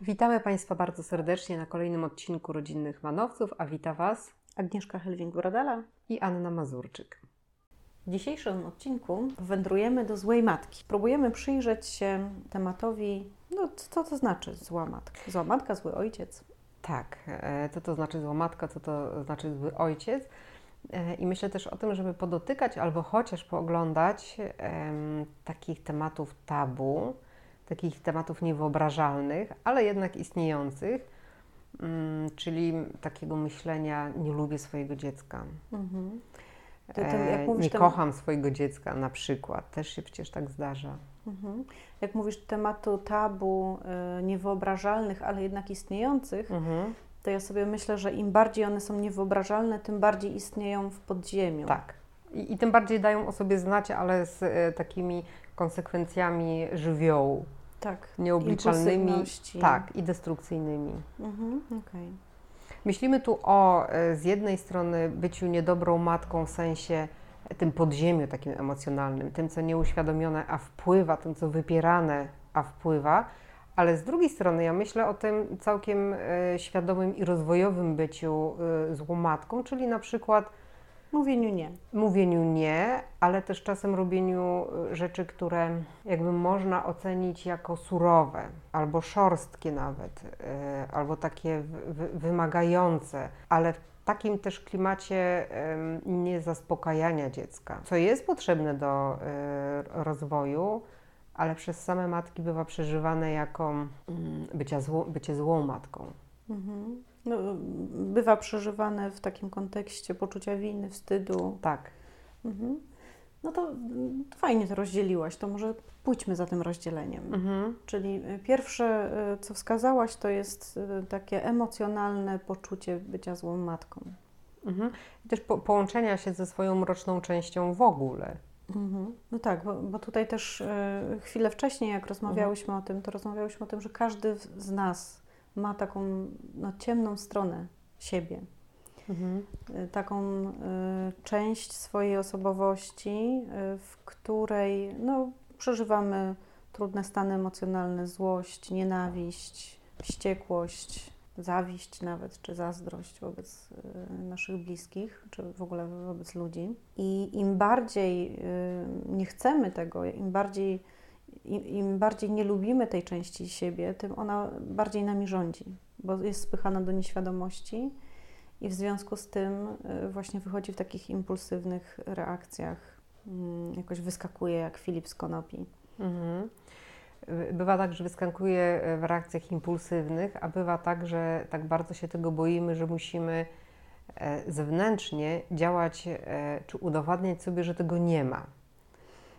Witamy Państwa bardzo serdecznie na kolejnym odcinku Rodzinnych Manowców, a wita Was Agnieszka Helwing-Brodala i Anna Mazurczyk. W dzisiejszym odcinku wędrujemy do złej matki. Próbujemy przyjrzeć się tematowi, no co to znaczy zła matka? Zła matka, zły ojciec. Tak, e, co to znaczy zła matka, co to znaczy zły ojciec. E, I myślę też o tym, żeby podotykać albo chociaż pooglądać em, takich tematów tabu, takich tematów niewyobrażalnych, ale jednak istniejących, mm, czyli takiego myślenia nie lubię swojego dziecka. Mhm. E, To- to jak mówisz, nie kocham swojego dziecka na przykład. Też się przecież tak zdarza. Mhm. Jak mówisz tematu tabu y, niewyobrażalnych, ale jednak istniejących, Mhm. to ja sobie myślę, że im bardziej one są niewyobrażalne, tym bardziej istnieją w podziemiu. Tak. I, I tym bardziej dają o sobie znać, ale z e, takimi konsekwencjami żywiołu, tak. nieobliczalnymi tak, i destrukcyjnymi. Mhm. okej. Myślimy tu o e, z jednej strony byciu niedobrą matką w sensie tym podziemiu takim emocjonalnym, tym co nieuświadomione, a wpływa, tym co wypierane, a wpływa, ale z drugiej strony ja myślę o tym całkiem e, świadomym i rozwojowym byciu e, złą matką, czyli na przykład Mówieniu nie. mówieniu nie, ale też czasem robieniu y, rzeczy, które jakby można ocenić jako surowe, albo szorstkie nawet, albo takie wy- wy- wymagające, ale takim też klimacie niezaspokajania dziecka, co jest potrzebne do y, rozwoju, ale przez same matki bywa przeżywane jako mm, bycia zło, bycie złą matką. Mhm. No, bywa przeżywane w takim kontekście poczucia winy, wstydu. Tak. Mhm. No to fajnie to rozdzieliłaś, to może pójdźmy za tym rozdzieleniem. Mhm. Czyli y, pierwsze, y, co wskazałaś, to jest y, takie emocjonalne poczucie bycia złą matką. Mhm. I też po, połączenia się ze swoją mroczną częścią w ogóle. Mhm. No tak, bo, bo tutaj też y, chwilę wcześniej, jak rozmawiałyśmy o tym, to rozmawiałyśmy o tym, że każdy z nas ma taką no, ciemną stronę siebie. Mhm. y, taką y, część swojej osobowości, y, w której no, przeżywamy trudne stany emocjonalne, złość, nienawiść, wściekłość, zawiść nawet, czy zazdrość wobec naszych bliskich, czy w ogóle wobec ludzi. I im bardziej nie chcemy tego, im bardziej, im, im bardziej nie lubimy tej części siebie, tym ona bardziej nami rządzi, bo jest spychana do nieświadomości. I w związku z tym y, właśnie wychodzi w takich impulsywnych reakcjach, mm, jakoś wyskakuje jak Filip z konopi. Mhm. Y, Bywa tak, że wyskakuje w reakcjach impulsywnych, a bywa tak, że tak bardzo się tego boimy, że musimy e, zewnętrznie działać e, czy udowadniać sobie, że tego nie ma.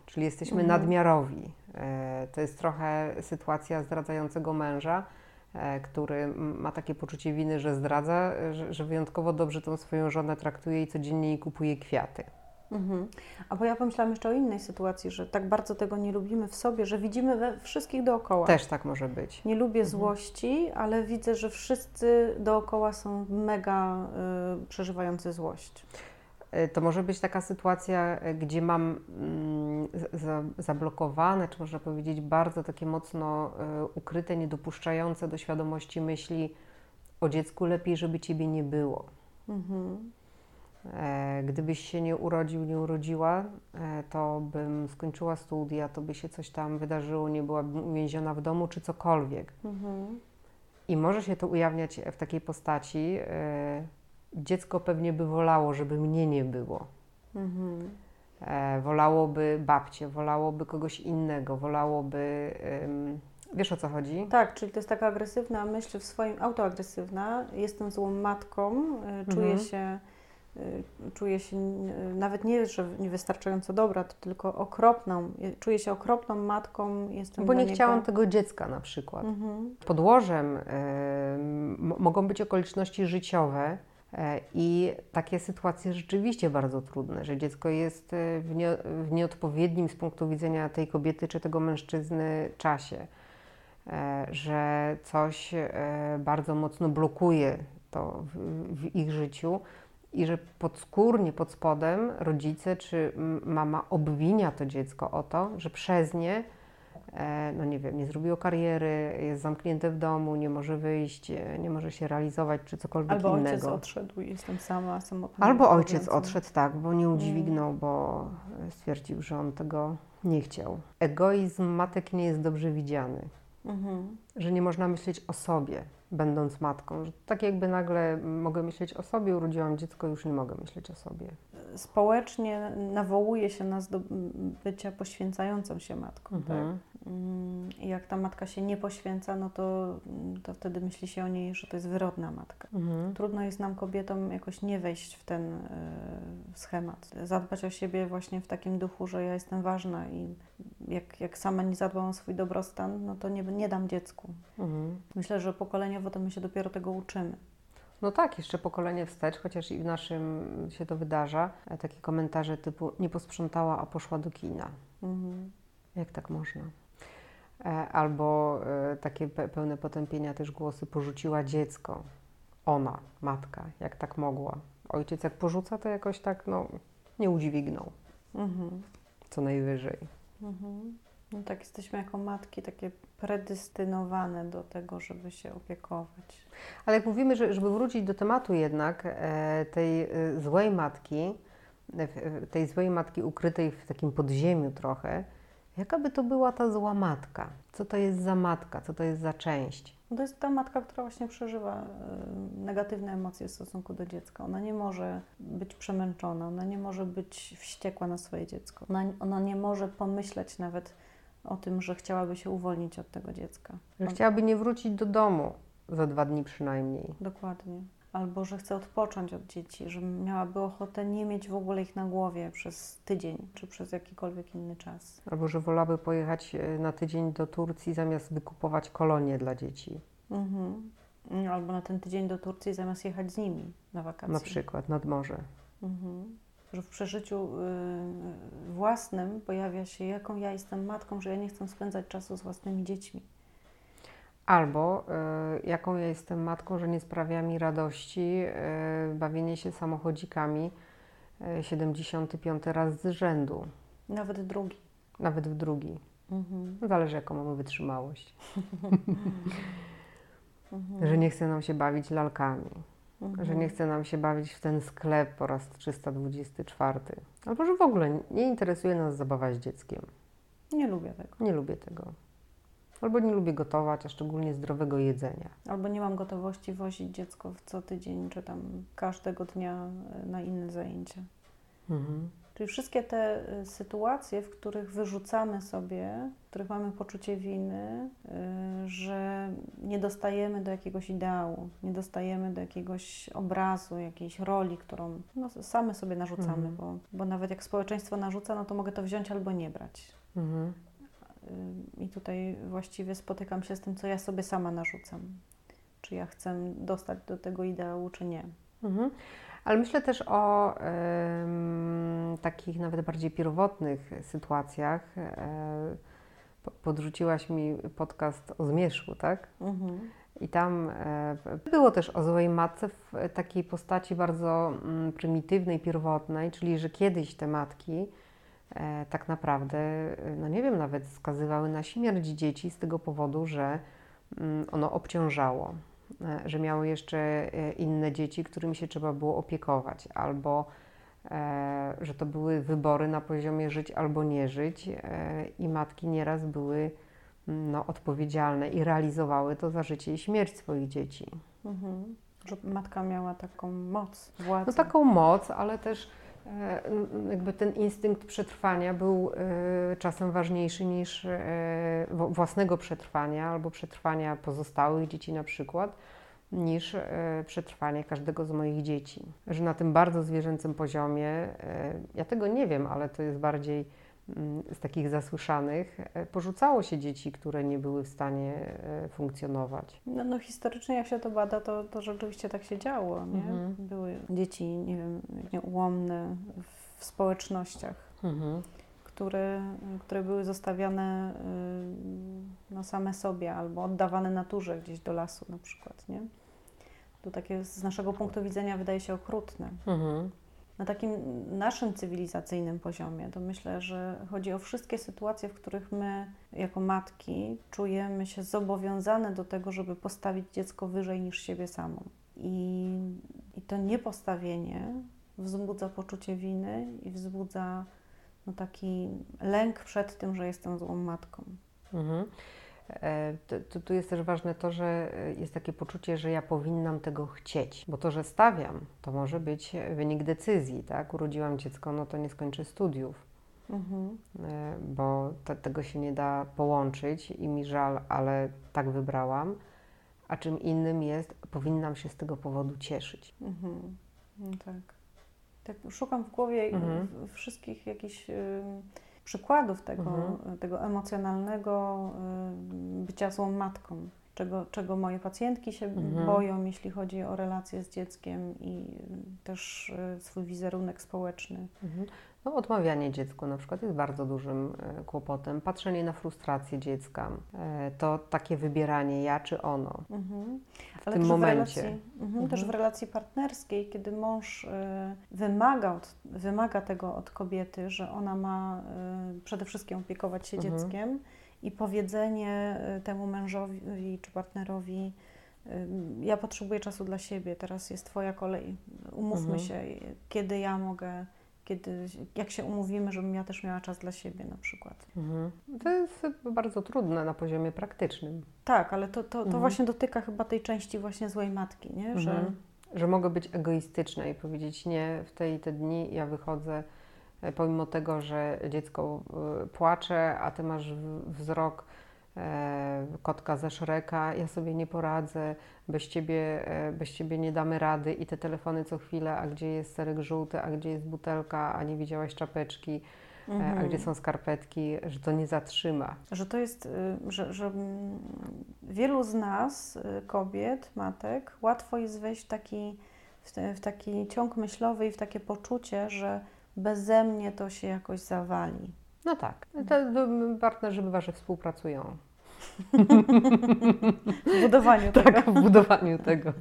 Czyli jesteśmy Mhm. nadmiarowi. E, To jest trochę sytuacja zdradzającego męża, który m- ma takie poczucie winy, że zdradza, że, że wyjątkowo dobrze tą swoją żonę traktuje i codziennie jej kupuje kwiaty. Mhm. A bo ja pomyślałam jeszcze o innej sytuacji, że tak bardzo tego nie lubimy w sobie, że widzimy we wszystkich dookoła. Też tak może być. Nie lubię złości, ale widzę, że wszyscy dookoła są mega y, przeżywający złość. E, To może być taka sytuacja, e, gdzie mam mm, za- za, zablokowane, czy można powiedzieć bardzo takie mocno e, ukryte, niedopuszczające do świadomości myśli o dziecku lepiej, żeby ciebie nie było. Mhm. E, Gdybyś się nie urodził, nie urodziła, e, to bym skończyła studia, to by się coś tam wydarzyło, nie byłabym uwięziona w domu, czy cokolwiek. Mhm. I może się to ujawniać w takiej postaci. Dziecko pewnie by wolało, żeby mnie nie było. Mhm. E, wolałoby babcię, wolałoby kogoś innego, wolałoby. ym, wiesz o co chodzi? Tak, czyli to jest taka agresywna myśl w swoim, autoagresywna. Jestem złą matką, y, czuję Mhm. się, y, czuję się y, nawet nie, że niewystarczająco dobra, to tylko okropną. y, Czuję się okropną matką, jestem Bo nie niego- chciałam tego dziecka na przykład. Mhm. Podłożem mogą być okoliczności życiowe. E, I takie sytuacje rzeczywiście bardzo trudne, że dziecko jest e, w, nie, w nieodpowiednim z punktu widzenia tej kobiety czy tego mężczyzny czasie, e, że coś bardzo mocno blokuje to w, w ich życiu i że podskórnie, pod spodem rodzice czy mama obwinia to dziecko o to, że przez nie, no nie wiem, nie zrobiło kariery, jest zamknięte w domu, nie może wyjść, e, nie może się realizować, czy cokolwiek Albo innego. ojciec odszedł i jestem sama, samotna. Albo ojciec odszedł, tak, bo nie udźwignął, bo stwierdził, że on tego nie chciał. Egoizm matek nie jest dobrze widziany. Mhm. Że nie można myśleć o sobie, będąc matką. Że tak jakby nagle mogę myśleć o sobie, urodziłam dziecko, już nie mogę myśleć o sobie. Społecznie nawołuje się nas do bycia poświęcającą się matką. Mhm. Tak? Mm, I jak ta matka się nie poświęca, no to, to wtedy myśli się o niej, że to jest wyrodna matka. Mhm. Trudno jest nam kobietom jakoś nie wejść w ten y, schemat. Zadbać o siebie właśnie w takim duchu, że ja jestem ważna i jak, jak sama nie zadbam o swój dobrostan, no to nie, nie dam dziecku. Mhm. Myślę, że pokoleniowo to my się dopiero tego uczymy. No tak, jeszcze pokolenie wstecz, chociaż i w naszym się to wydarza. E, takie komentarze typu nie posprzątała, a poszła do kina. Mhm. Jak tak można? E, albo e, takie pełne potępienia też głosy porzuciła dziecko. Ona, matka, jak tak mogła. Ojciec jak porzuca, to jakoś tak no, nie udźwignął. Mhm. Co najwyżej. Mhm. No tak, jesteśmy jako matki takie predestynowane do tego, żeby się opiekować. Ale jak mówimy, że, żeby wrócić do tematu jednak e, tej e, złej matki, e, tej złej matki ukrytej w takim podziemiu trochę, jaka by to była ta zła matka? Co to jest za matka? Co to jest za część? No to jest ta matka, która właśnie przeżywa negatywne emocje w stosunku do dziecka. Ona nie może być przemęczona, ona nie może być wściekła na swoje dziecko. Ona, ona nie może pomyśleć nawet o tym, że chciałaby się uwolnić od tego dziecka. Że chciałaby nie wrócić do domu za dwa dni przynajmniej. Dokładnie. Albo że chce odpocząć od dzieci, że miałaby ochotę nie mieć w ogóle ich na głowie przez tydzień, czy przez jakikolwiek inny czas. Albo że wolałaby pojechać e, na tydzień do Turcji zamiast wykupować kolonie dla dzieci. Mhm. Albo na ten tydzień do Turcji zamiast jechać z nimi na wakacje. Na przykład nad morze. Mhm że w przeżyciu y, własnym pojawia się, jaką ja jestem matką, że ja nie chcę spędzać czasu z własnymi dziećmi. Albo y, jaką ja jestem matką, że nie sprawia mi radości y, bawienie się samochodzikami 75 raz z rzędu. Nawet drugi. Nawet w drugi. Mhm. Zależy, jaką mamy wytrzymałość. mhm. Że nie chce nam się bawić lalkami mhm. że nie chce nam się bawić w ten sklep po raz 324. Albo że w ogóle nie interesuje nas zabawa z dzieckiem. Nie lubię tego. Nie lubię tego. Albo nie lubię gotować, a szczególnie zdrowego jedzenia. Albo nie mam gotowości wozić dziecko co tydzień, czy tam każdego dnia na inne zajęcia. Mhm. Czyli wszystkie te y, sytuacje, w których wyrzucamy sobie, w których mamy poczucie winy, y, że nie dostajemy do jakiegoś ideału, nie dostajemy do jakiegoś obrazu, jakiejś roli, którą no, same sobie narzucamy, mhm. bo, bo nawet jak społeczeństwo narzuca, no to mogę to wziąć albo nie brać. Mhm. Y, I tutaj właściwie spotykam się z tym, co ja sobie sama narzucam. Czy ja chcę dostać do tego ideału, czy nie. Mhm. Ale myślę też o takich nawet bardziej pierwotnych sytuacjach. E, podrzuciłaś mi podcast o zmierzchu, tak? Mhm. I tam e, było też o złej matce w takiej postaci bardzo mm, prymitywnej, pierwotnej, czyli że kiedyś te matki tak naprawdę, no nie wiem, nawet skazywały na śmierć dzieci z tego powodu, że mm, ono obciążało. E, że miały jeszcze e, inne dzieci, którymi się trzeba było opiekować, albo e, że to były wybory na poziomie żyć albo nie żyć, i matki nieraz były mm, no, odpowiedzialne i realizowały to za życie i śmierć swoich dzieci. Mhm. Że matka miała taką moc, władzę. No taką moc, ale też jakby ten instynkt przetrwania był czasem ważniejszy niż własnego przetrwania albo przetrwania pozostałych dzieci na przykład, niż przetrwanie każdego z moich dzieci. Że na tym bardzo zwierzęcym poziomie, ja tego nie wiem, ale to jest bardziej z takich zasłyszanych, porzucało się dzieci, które nie były w stanie funkcjonować. No, no historycznie jak się to bada, to, to rzeczywiście tak się działo. Nie? Mhm. Były dzieci, nie wiem, nieułomne w społecznościach. Mhm które, które były zostawiane y, no, same sobie albo oddawane naturze gdzieś do lasu na przykład, nie? To takie z naszego punktu widzenia wydaje się okrutne. Mhm. Na takim naszym cywilizacyjnym poziomie to myślę, że chodzi o wszystkie sytuacje, w których my jako matki czujemy się zobowiązane do tego, żeby postawić dziecko wyżej niż siebie samą. I, i to niepostawienie wzbudza poczucie winy i wzbudza no, taki lęk przed tym, że jestem złą matką. Mhm. E, tu, jest też ważne to, że jest takie poczucie, że ja powinnam tego chcieć, bo to, że stawiam, to może być wynik decyzji, tak? Urodziłam dziecko, no to nie skończę studiów, mhm. E, bo to, tego się nie da połączyć i mi żal, ale tak wybrałam. A czym innym jest, powinnam się z tego powodu cieszyć. Mhm. No tak. tak. Szukam w głowie mhm. wszystkich jakichś. Y przykładów tego, mhm. tego emocjonalnego y, bycia złą matką, czego, czego moje pacjentki się mhm. boją, jeśli chodzi o relacje z dzieckiem i też y, swój wizerunek społeczny. Mhm. No, odmawianie dziecku na przykład jest bardzo dużym e, kłopotem. Patrzenie na frustrację dziecka, e, to takie wybieranie ja czy ono mhm. w Ale tym momencie. W relacji, mhm. Też w relacji partnerskiej, kiedy mąż y, wymaga, od, wymaga tego od kobiety, że ona ma przede wszystkim opiekować się mhm. dzieckiem i powiedzenie temu mężowi czy partnerowi, ja potrzebuję czasu dla siebie, teraz jest Twoja kolej, umówmy mhm. się, kiedy ja mogę kiedy, jak się umówimy, żebym ja też miała czas dla siebie na przykład. Mhm. To jest bardzo trudne na poziomie praktycznym. Tak, ale to, to, to mhm. właśnie dotyka chyba tej części właśnie złej matki, nie? Że... Mhm. Że mogę być egoistyczna i powiedzieć nie, w tej te dni ja wychodzę e, pomimo tego, że dziecko e, płacze, a ty masz wzrok kotka ze Szreka, ja sobie nie poradzę, bez ciebie, e, bez ciebie nie damy rady i te telefony co chwilę, a gdzie jest serek żółty, a gdzie jest butelka, a nie widziałaś czapeczki, mhm. a gdzie mhm. są skarpetki, że to nie zatrzyma. Że to jest, y, że, że wielu z nas, y, kobiet, matek, łatwo jest wejść w taki, w taki ciąg myślowy i w takie poczucie, że beze mnie to się jakoś zawali. No tak. Te partnerzy bywa, że współpracują. W budowaniu tak, tego. Tak, w budowaniu tego.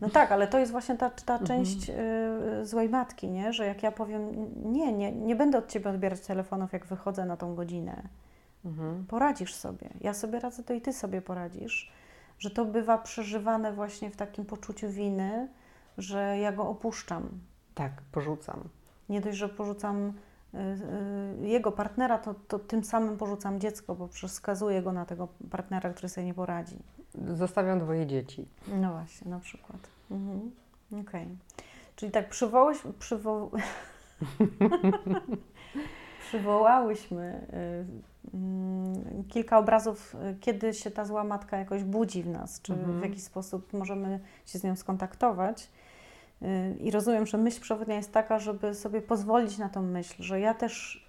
No tak, ale to jest właśnie ta, ta mhm. część y, złej matki, nie? że jak ja powiem, nie, nie, nie będę od Ciebie odbierać telefonów, jak wychodzę na tą godzinę. Mhm. Poradzisz sobie. Ja sobie radzę, to i Ty sobie poradzisz. Że to bywa przeżywane właśnie w takim poczuciu winy, że ja go opuszczam. Tak, porzucam. Nie dość, że porzucam jego partnera, to, to tym samym porzucam dziecko, bo wskazuję go na tego partnera, który sobie nie poradzi. Zostawiam dwoje dzieci. No właśnie, na przykład. Mhm. Okej. Okay. Czyli tak przywołałeś, przywo... przywołałyśmy y, kilka obrazów, kiedy się ta zła matka jakoś budzi w nas, czy mhm. w jaki sposób możemy się z nią skontaktować. Y, I rozumiem, że myśl przewodnia jest taka, żeby sobie pozwolić na tą myśl, że ja też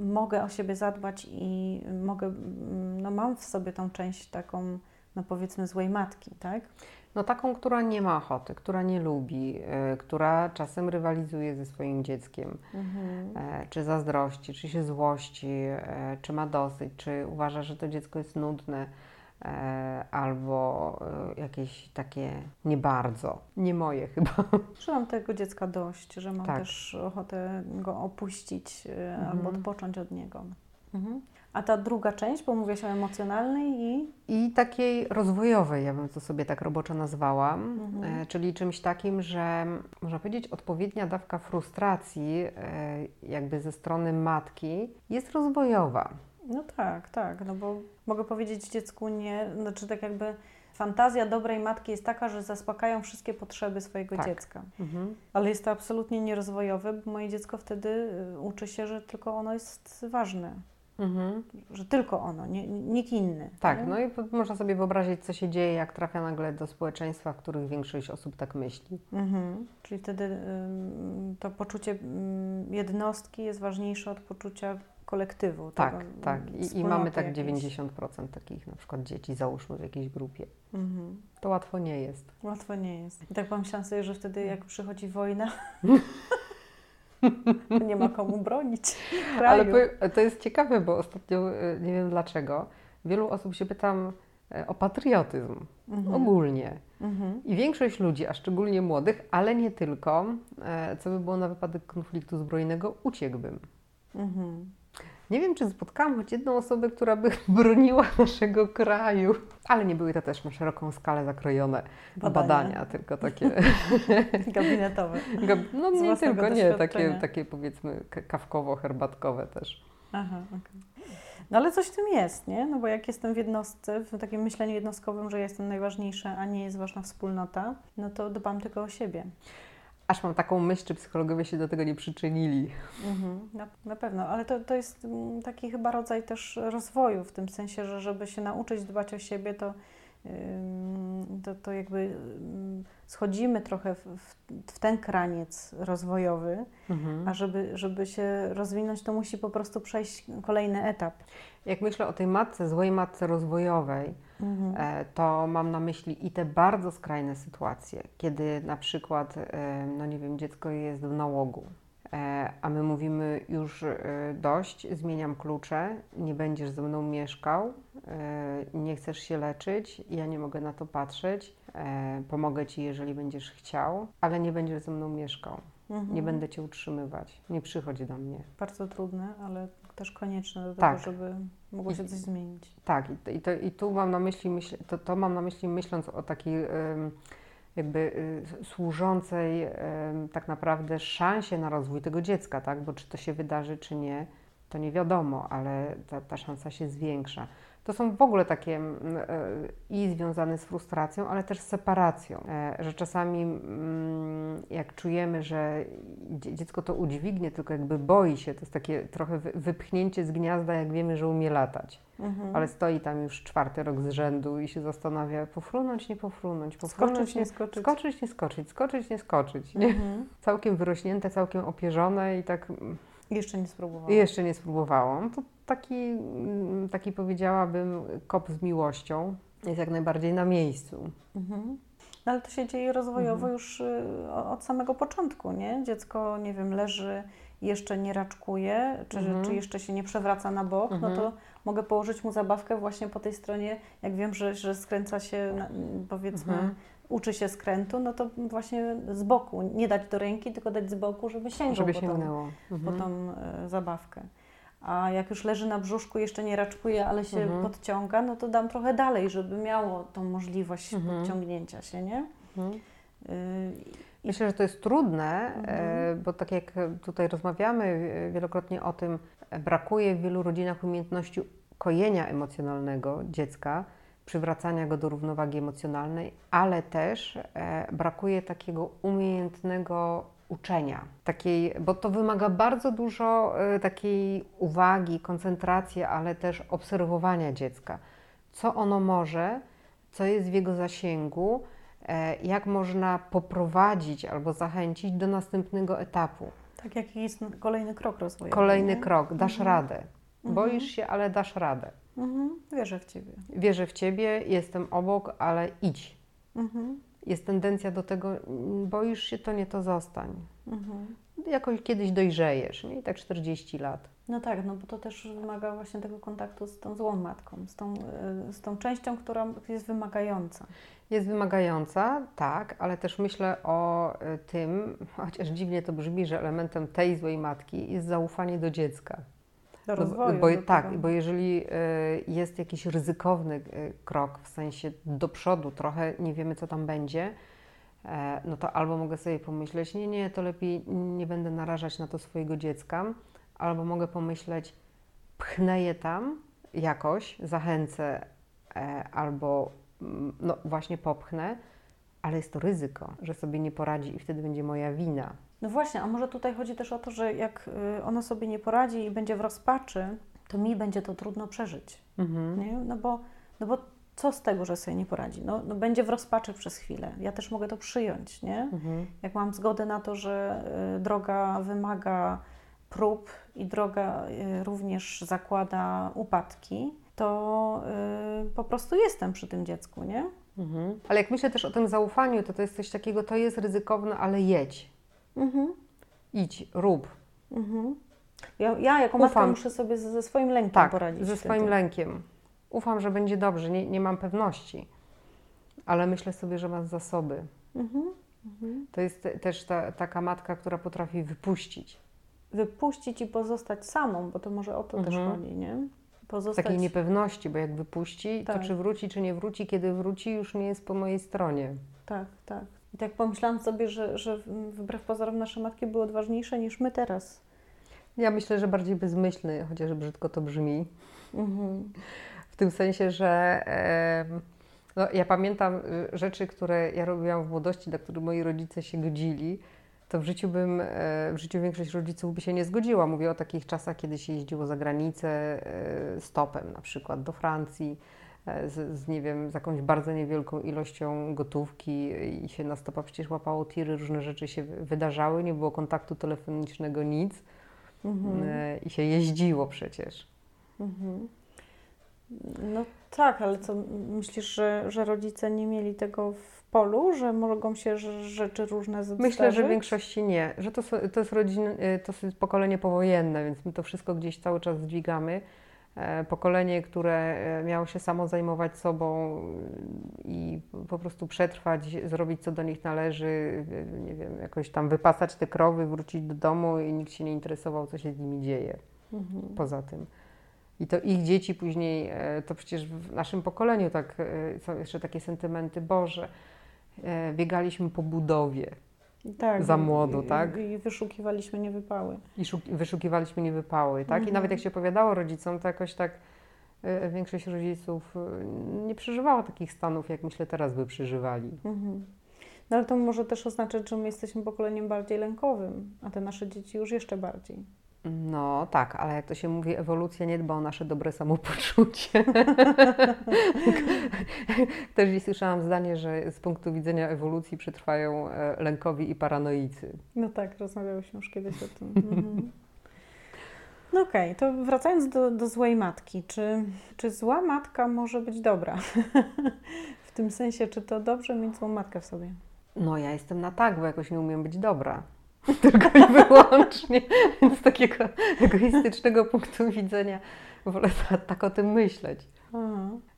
mogę o siebie zadbać i mogę, mm, no mam w sobie tą część taką, no powiedzmy, złej matki, tak? No taką, która nie ma ochoty, która nie lubi, yy, która czasem rywalizuje ze swoim dzieckiem, mhm. yy, czy zazdrości, czy się złości, yy, czy ma dosyć, czy uważa, że to dziecko jest nudne albo e, jakieś takie nie bardzo, nie moje chyba. Że mam tego dziecka dość, że mam tak. też ochotę go opuścić e, mhm. albo odpocząć od niego. Mhm. A ta druga część, bo mówię o emocjonalnej i... I takiej rozwojowej, ja bym to sobie tak roboczo nazwała, mhm. czyli czymś takim, że można powiedzieć odpowiednia dawka frustracji jakby ze strony matki jest rozwojowa. No tak, tak, no bo mogę powiedzieć dziecku nie, znaczy tak jakby fantazja dobrej matki jest taka, że zaspokają wszystkie potrzeby swojego tak. dziecka. Mhm. Ale jest to absolutnie nierozwojowe, bo moje dziecko wtedy y, uczy się, że tylko ono jest ważne. Mhm. Że tylko ono, nie, nikt inny. Tak, nie? no i można sobie wyobrazić, co się dzieje, jak trafia nagle do społeczeństwa, w których większość osób tak myśli. Mhm. Czyli wtedy to poczucie jednostki jest ważniejsze od poczucia kolektywu. Tak, tak. I, I, mamy tak jakieś. 90% takich na przykład dzieci, załóżmy w jakiejś grupie. Mhm. To łatwo nie jest. Łatwo nie jest. I tak pomyślałam sobie, że wtedy jak przychodzi wojna, nie ma komu bronić kraju. Ale to jest ciekawe, bo ostatnio, e, nie wiem dlaczego, wielu osób się pytam, e, o patriotyzm Mhm. ogólnie. Mhm. I większość ludzi, a szczególnie młodych, ale nie tylko, e, co by było na wypadek konfliktu zbrojnego, uciekłbym. Mhm. Nie wiem, czy spotkałam choć jedną osobę, która by broniła naszego kraju, ale nie były to też na szeroką skalę zakrojone badania, Badania. tylko takie, Gabinetowe. no nie tylko, nie, takie, takie powiedzmy kawkowo-herbatkowe też. Aha, okej. No ale coś w tym jest, nie? No bo jak jestem w jednostce, w takim myśleniu jednostkowym, że jestem najważniejsza, a nie jest ważna wspólnota, no to dbam tylko o siebie. Aż mam taką myśl, czy psychologowie się do tego nie przyczynili. Mhm, na, na pewno, ale to, to jest mm, taki chyba rodzaj też rozwoju, w tym sensie, że żeby się nauczyć dbać o siebie, to, to, to jakby schodzimy trochę w, w, ten kraniec rozwojowy, Mhm. a żeby, żeby się rozwinąć, to musi po prostu przejść kolejny etap. Jak myślę o tej matce, złej matce rozwojowej, Mhm. e, to mam na myśli i te bardzo skrajne sytuacje, kiedy na przykład, e, no nie wiem, dziecko jest w nałogu, a my mówimy już e, dość, zmieniam klucze, nie będziesz ze mną mieszkał, e, nie chcesz się leczyć, ja nie mogę na to patrzeć, e, pomogę Ci, jeżeli będziesz chciał, ale nie będziesz ze mną mieszkał, Mhm. nie będę Cię utrzymywać, nie przychodź do mnie. Bardzo trudne, ale też konieczne do Tak. tego, żeby mogło się coś zmienić. Tak, i, to- i, tu mam na myśli, myśl, to, to mam na myśli myśląc o takiej jakby y, służącej tak naprawdę szansie na rozwój tego dziecka, tak? Bo czy to się wydarzy, czy nie, to nie wiadomo, ale ta, ta szansa się zwiększa. To są w ogóle takie mm, e, i związane z frustracją, ale też z separacją, e, że czasami mm, jak czujemy, że dzie- dziecko to udźwignie, tylko jakby boi się, to jest takie trochę wy- wypchnięcie z gniazda, jak wiemy, że umie latać Mhm. ale stoi tam już czwarty rok z rzędu i się zastanawia, pofrunąć, nie pofrunąć, pofrunąć, skoczyć, nie skoczyć. skoczyć, nie skoczyć, skoczyć, nie skoczyć. Nie? Mhm. Całkiem wyrośnięte, całkiem opierzone i tak mm, Jeszcze nie spróbowałam. jeszcze nie spróbowałam. To taki, mm, taki powiedziałabym kop z miłością jest jak najbardziej na miejscu. Mhm. No ale to się dzieje rozwojowo Mhm. już y, od samego początku, nie? Dziecko, nie wiem, leży, jeszcze nie raczkuje, czy, Mhm. czy jeszcze się nie przewraca na bok, Mhm. no to mogę położyć mu zabawkę właśnie po tej stronie, jak wiem, że, że skręca się, na, powiedzmy, Mhm. Uczy się skrętu, no to właśnie z boku, nie dać do ręki, tylko dać z boku, żeby sięgał Żeby po tą, sięgnęło. po Mhm. tą e, zabawkę. A jak już leży na brzuszku, jeszcze nie raczkuje, ale się Mhm. podciąga, no to dam trochę dalej, żeby miało tą możliwość Mhm. podciągnięcia się, nie? Mhm. Y, i- Myślę, że to jest trudne, Mhm. e, bo tak jak tutaj rozmawiamy wielokrotnie o tym, e, brakuje w wielu rodzinach umiejętności kojenia emocjonalnego dziecka, przywracania go do równowagi emocjonalnej, ale też e, brakuje takiego umiejętnego uczenia, takiej, bo to wymaga bardzo dużo e, takiej uwagi, koncentracji, ale też obserwowania dziecka. Co ono może, co jest w jego zasięgu, e, jak można poprowadzić albo zachęcić do następnego etapu. tak jak jest kolejny krok rozwojowy. Kolejny nie? krok, dasz Mhm. radę. Boisz się, ale dasz radę. Mhm. Wierzę w Ciebie. Wierzę w ciebie, jestem obok, ale idź. Mhm. Jest tendencja do tego, mm, boisz się, to nie to zostań. Mhm. Jakoś kiedyś dojrzejesz, nie? I tak 40 lat. No tak, no bo to też wymaga właśnie tego kontaktu z tą złą matką, z tą, y, z tą częścią, która jest wymagająca. Jest wymagająca, tak, ale też myślę o y, tym, chociaż dziwnie to brzmi, że elementem tej złej matki jest zaufanie do dziecka. Do No, rozwoju. bo, do tak, tego. bo jeżeli y, jest jakiś ryzykowny y, krok, w sensie do przodu, trochę nie wiemy, co tam będzie, e, no to albo mogę sobie pomyśleć, nie, nie, to lepiej nie będę narażać na to swojego dziecka, albo mogę pomyśleć, pchnę je tam jakoś, zachęcę, e, albo mm, no właśnie popchnę, ale jest to ryzyko, że sobie nie poradzi i wtedy będzie moja wina. No właśnie, a może tutaj chodzi też o to, że jak y, ono sobie nie poradzi i będzie w rozpaczy, to mi będzie to trudno przeżyć. Mhm. Nie? No, bo, no bo co z tego, że sobie nie poradzi? No, no będzie w rozpaczy przez chwilę. Ja też mogę to przyjąć, nie? Mhm. Jak mam zgodę na to, że y, droga wymaga prób i droga y, również zakłada upadki, to po prostu jestem przy tym dziecku, nie? Mhm. Ale jak myślę też o tym zaufaniu, to to jest coś takiego, to jest ryzykowne, ale jedź, Mhm. idź, rób. Mhm. Ja, ja jako matka Ufam. muszę sobie ze, ze swoim lękiem Tak, poradzić. ze wtedy. swoim lękiem. ufam, że będzie dobrze, nie, nie mam pewności, ale myślę sobie, że mam zasoby. Mhm. Mhm. To jest te, też ta, taka matka, która potrafi wypuścić. Wypuścić i pozostać samą, bo to może o to też chodzi, nie? Pozostać... Takiej niepewności, bo jak wypuści, tak. to czy wróci, czy nie wróci, kiedy wróci, już nie jest po mojej stronie. Tak, tak. I tak pomyślałam sobie, że, że wbrew pozorom nasze matki były odważniejsze niż my teraz. Ja myślę, że bardziej bezmyślny, chociaż brzydko to brzmi. Mhm. W tym sensie, że no, ja pamiętam y, rzeczy, które ja robiłam w młodości, na które moi rodzice się godzili. To w życiu bym, e, w życiu większość rodziców by się nie zgodziła. Mówię o takich czasach, kiedy się jeździło za granicę e, stopem, na przykład do Francji z, z, nie wiem, z jakąś bardzo niewielką ilością gotówki i się na stopa przecież łapało tiry, różne rzeczy się wydarzały, nie było kontaktu telefonicznego, nic mhm. E, i się jeździło przecież. Mhm. No tak, ale co myślisz, że, że rodzice nie mieli tego w polu, że mogą się rzeczy różne zdarzyć? Myślę, że w większości nie, że to, to, jest rodzin, e, to jest pokolenie powojenne, więc my to wszystko gdzieś cały czas dźwigamy. E, pokolenie, które e, miało się samo zajmować sobą i po prostu przetrwać, zrobić co do nich należy, nie wiem, jakoś tam wypasać te krowy, wrócić do domu i nikt się nie interesował, co się z nimi dzieje. Mhm. Poza tym. I to ich dzieci później, e, to przecież w naszym pokoleniu tak, są jeszcze takie sentymenty, Boże, biegaliśmy po budowie, tak, za młodu, tak? I wyszukiwaliśmy niewypały. I wyszukiwaliśmy niewypały, tak? Mhm. I nawet jak się opowiadało rodzicom, to jakoś tak y, większość rodziców y, nie przeżywała takich stanów, jak myślę teraz by przeżywali. Mhm. No ale to może też oznaczać, że my jesteśmy pokoleniem bardziej lękowym, a te nasze dzieci już jeszcze bardziej. No tak, ale jak to się mówi, ewolucja nie dba o nasze dobre samopoczucie. Też dziś słyszałam zdanie, że z punktu widzenia ewolucji przetrwają e, lękowi i paranoicy. No tak, rozmawiałyśmy już kiedyś o tym. Mhm. No okej, okay, to wracając do, do złej matki, czy, czy zła matka może być dobra? w tym sensie, czy to dobrze mieć złą matkę w sobie? No ja jestem na tak, bo jakoś nie umiem być dobra. tylko i wyłącznie. Więc z takiego egoistycznego punktu widzenia wolę tak o tym myśleć.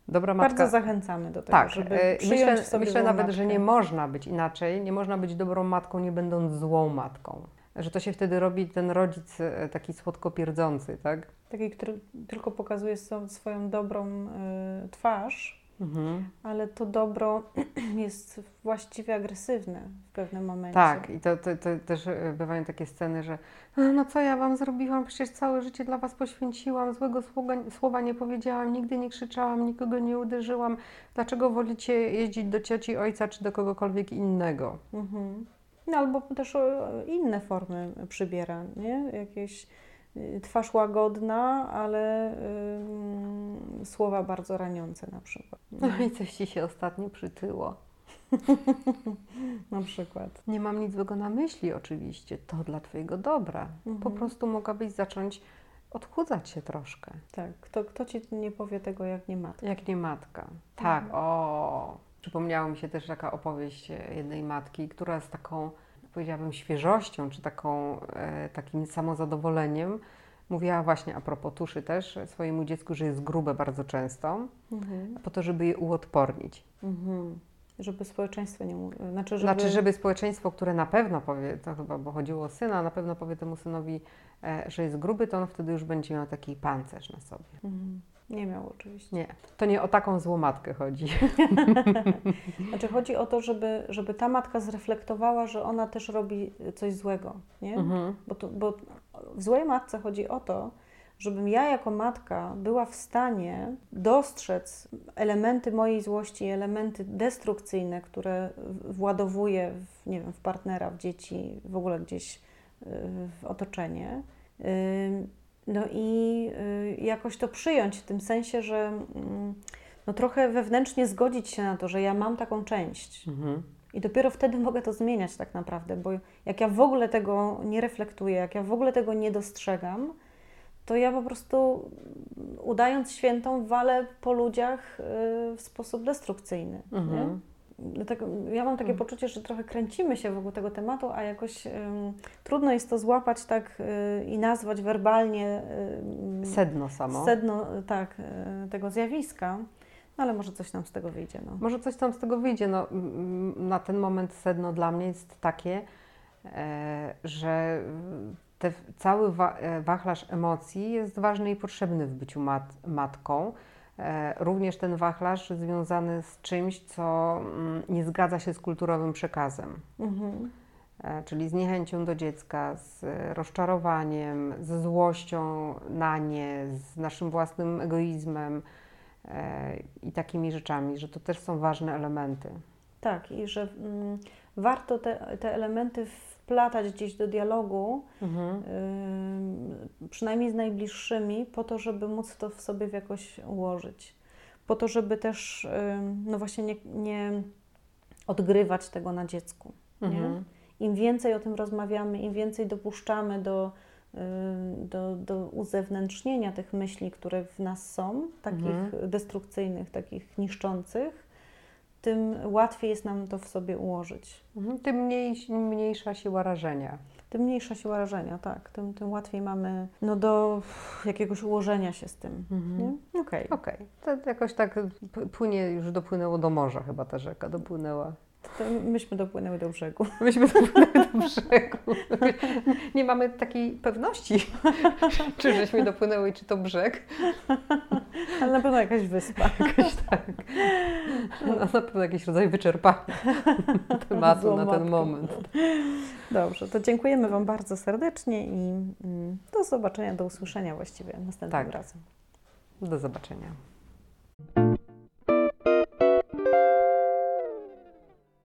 Dobra matka. Bardzo zachęcamy do tego, tak, żeby e, przyjąć myślę, sobie myślę nawet, matkę. że nie można być inaczej, nie można być dobrą matką, nie będąc złą matką. Że to się wtedy robi ten rodzic e, taki słodko pierdzący, tak? Taki, który tylko pokazuje swoją dobrą y, twarz, Mhm. Ale to dobro jest właściwie agresywne w pewnym momencie. Tak, i to, to, to, też e, bywają takie sceny, że no co ja wam zrobiłam, przecież całe życie dla was poświęciłam, złego słowa, słowa nie powiedziałam, nigdy nie krzyczałam, nikogo nie uderzyłam. Dlaczego wolicie jeździć do cioci, ojca czy do kogokolwiek innego? Mhm. No albo też e, inne formy przybiera, nie? Jakieś twarz łagodna, ale y, słowa bardzo raniące na przykład. No i coś Ci się ostatnio przytyło. na przykład. Nie mam nic złego na myśli oczywiście, to dla Twojego dobra. Mhm. Po prostu mogłabyś zacząć odchudzać się troszkę. Tak, kto, kto Ci nie powie tego jak nie matka? Jak nie matka, tak, mhm. o. Przypomniała mi się też taka opowieść jednej matki, która z taką powiedziałabym, świeżością, czy taką, e, takim samozadowoleniem. Mówiła właśnie a propos tuszy też swojemu dziecku, że jest grube bardzo często, mhm. po to, żeby je uodpornić. Mhm. Żeby społeczeństwo nie mówiło. Znaczy żeby... znaczy, żeby społeczeństwo, które na pewno powie, to chyba, bo chodziło o syna, na pewno powie temu synowi, e, że jest gruby, to on wtedy już będzie miał taki pancerz na sobie. Mhm. Nie miał oczywiście. Nie, to nie o taką złą matkę chodzi. znaczy chodzi o to, żeby, żeby ta matka zreflektowała, że ona też robi coś złego, nie? Mhm. Bo, to, bo w złej matce chodzi o to, żebym ja jako matka była w stanie dostrzec elementy mojej złości, elementy destrukcyjne, które władowuję w, nie wiem, w partnera, w dzieci, w ogóle gdzieś y, w otoczenie no i y, jakoś to przyjąć w tym sensie, że mm, no trochę wewnętrznie zgodzić się na to, że ja mam taką część. Mhm. I dopiero wtedy mogę to zmieniać tak naprawdę, bo jak ja w ogóle tego nie reflektuję, jak ja w ogóle tego nie dostrzegam, to ja po prostu udając świętą walę po ludziach y, w sposób destrukcyjny. Mhm. Tak, ja mam takie Mhm. poczucie, że trochę kręcimy się wokół tego tematu, a jakoś ym, trudno jest to złapać tak y, i nazwać werbalnie y, Sedno samo. sedno y, tak, y, tego zjawiska, no, ale może coś nam z tego wyjdzie. No. Może coś tam z tego wyjdzie. No, mm, na ten moment sedno dla mnie jest takie, e, że te, cały wa, e, wachlarz emocji jest ważny i potrzebny w byciu mat, matką. E, również ten wachlarz związany z czymś, co mm, nie zgadza się z kulturowym przekazem. Mhm. E, czyli z niechęcią do dziecka, z rozczarowaniem, ze złością na nie, z naszym własnym egoizmem e, i takimi rzeczami, że to też są ważne elementy. Tak, i że mm, warto te, te elementy wplatać gdzieś do dialogu, Mhm. Ym, przynajmniej z najbliższymi, po to, żeby móc to w sobie w jakoś ułożyć. Po to, żeby też, ym, no właśnie, nie, nie odgrywać tego na dziecku. Mhm. Im więcej o tym rozmawiamy, im więcej dopuszczamy do, ym, do, do uzewnętrznienia tych myśli, które w nas są, takich Mhm. destrukcyjnych, takich niszczących, tym łatwiej jest nam to w sobie ułożyć. Mhm. Tym mniej, mniejsza siła rażenia. Tym mniejsza siła rażenia, tak. Tym, tym łatwiej mamy no, do jakiegoś ułożenia się z tym. Mhm. Okej. Okej, to jakoś tak płynie, już dopłynęło do morza chyba ta rzeka, dopłynęła. To myśmy dopłynęły do brzegu. Myśmy dopłynęły do brzegu. Nie mamy takiej pewności, czy żeśmy dopłynęły i czy to brzeg. Ale na pewno jakaś wyspa. Tak. No, na pewno jakiś rodzaj wyczerpania tematu na ten moment. Dobrze, to dziękujemy Wam bardzo serdecznie i mm, do zobaczenia, do usłyszenia właściwie następnym Tak. razem. Do zobaczenia.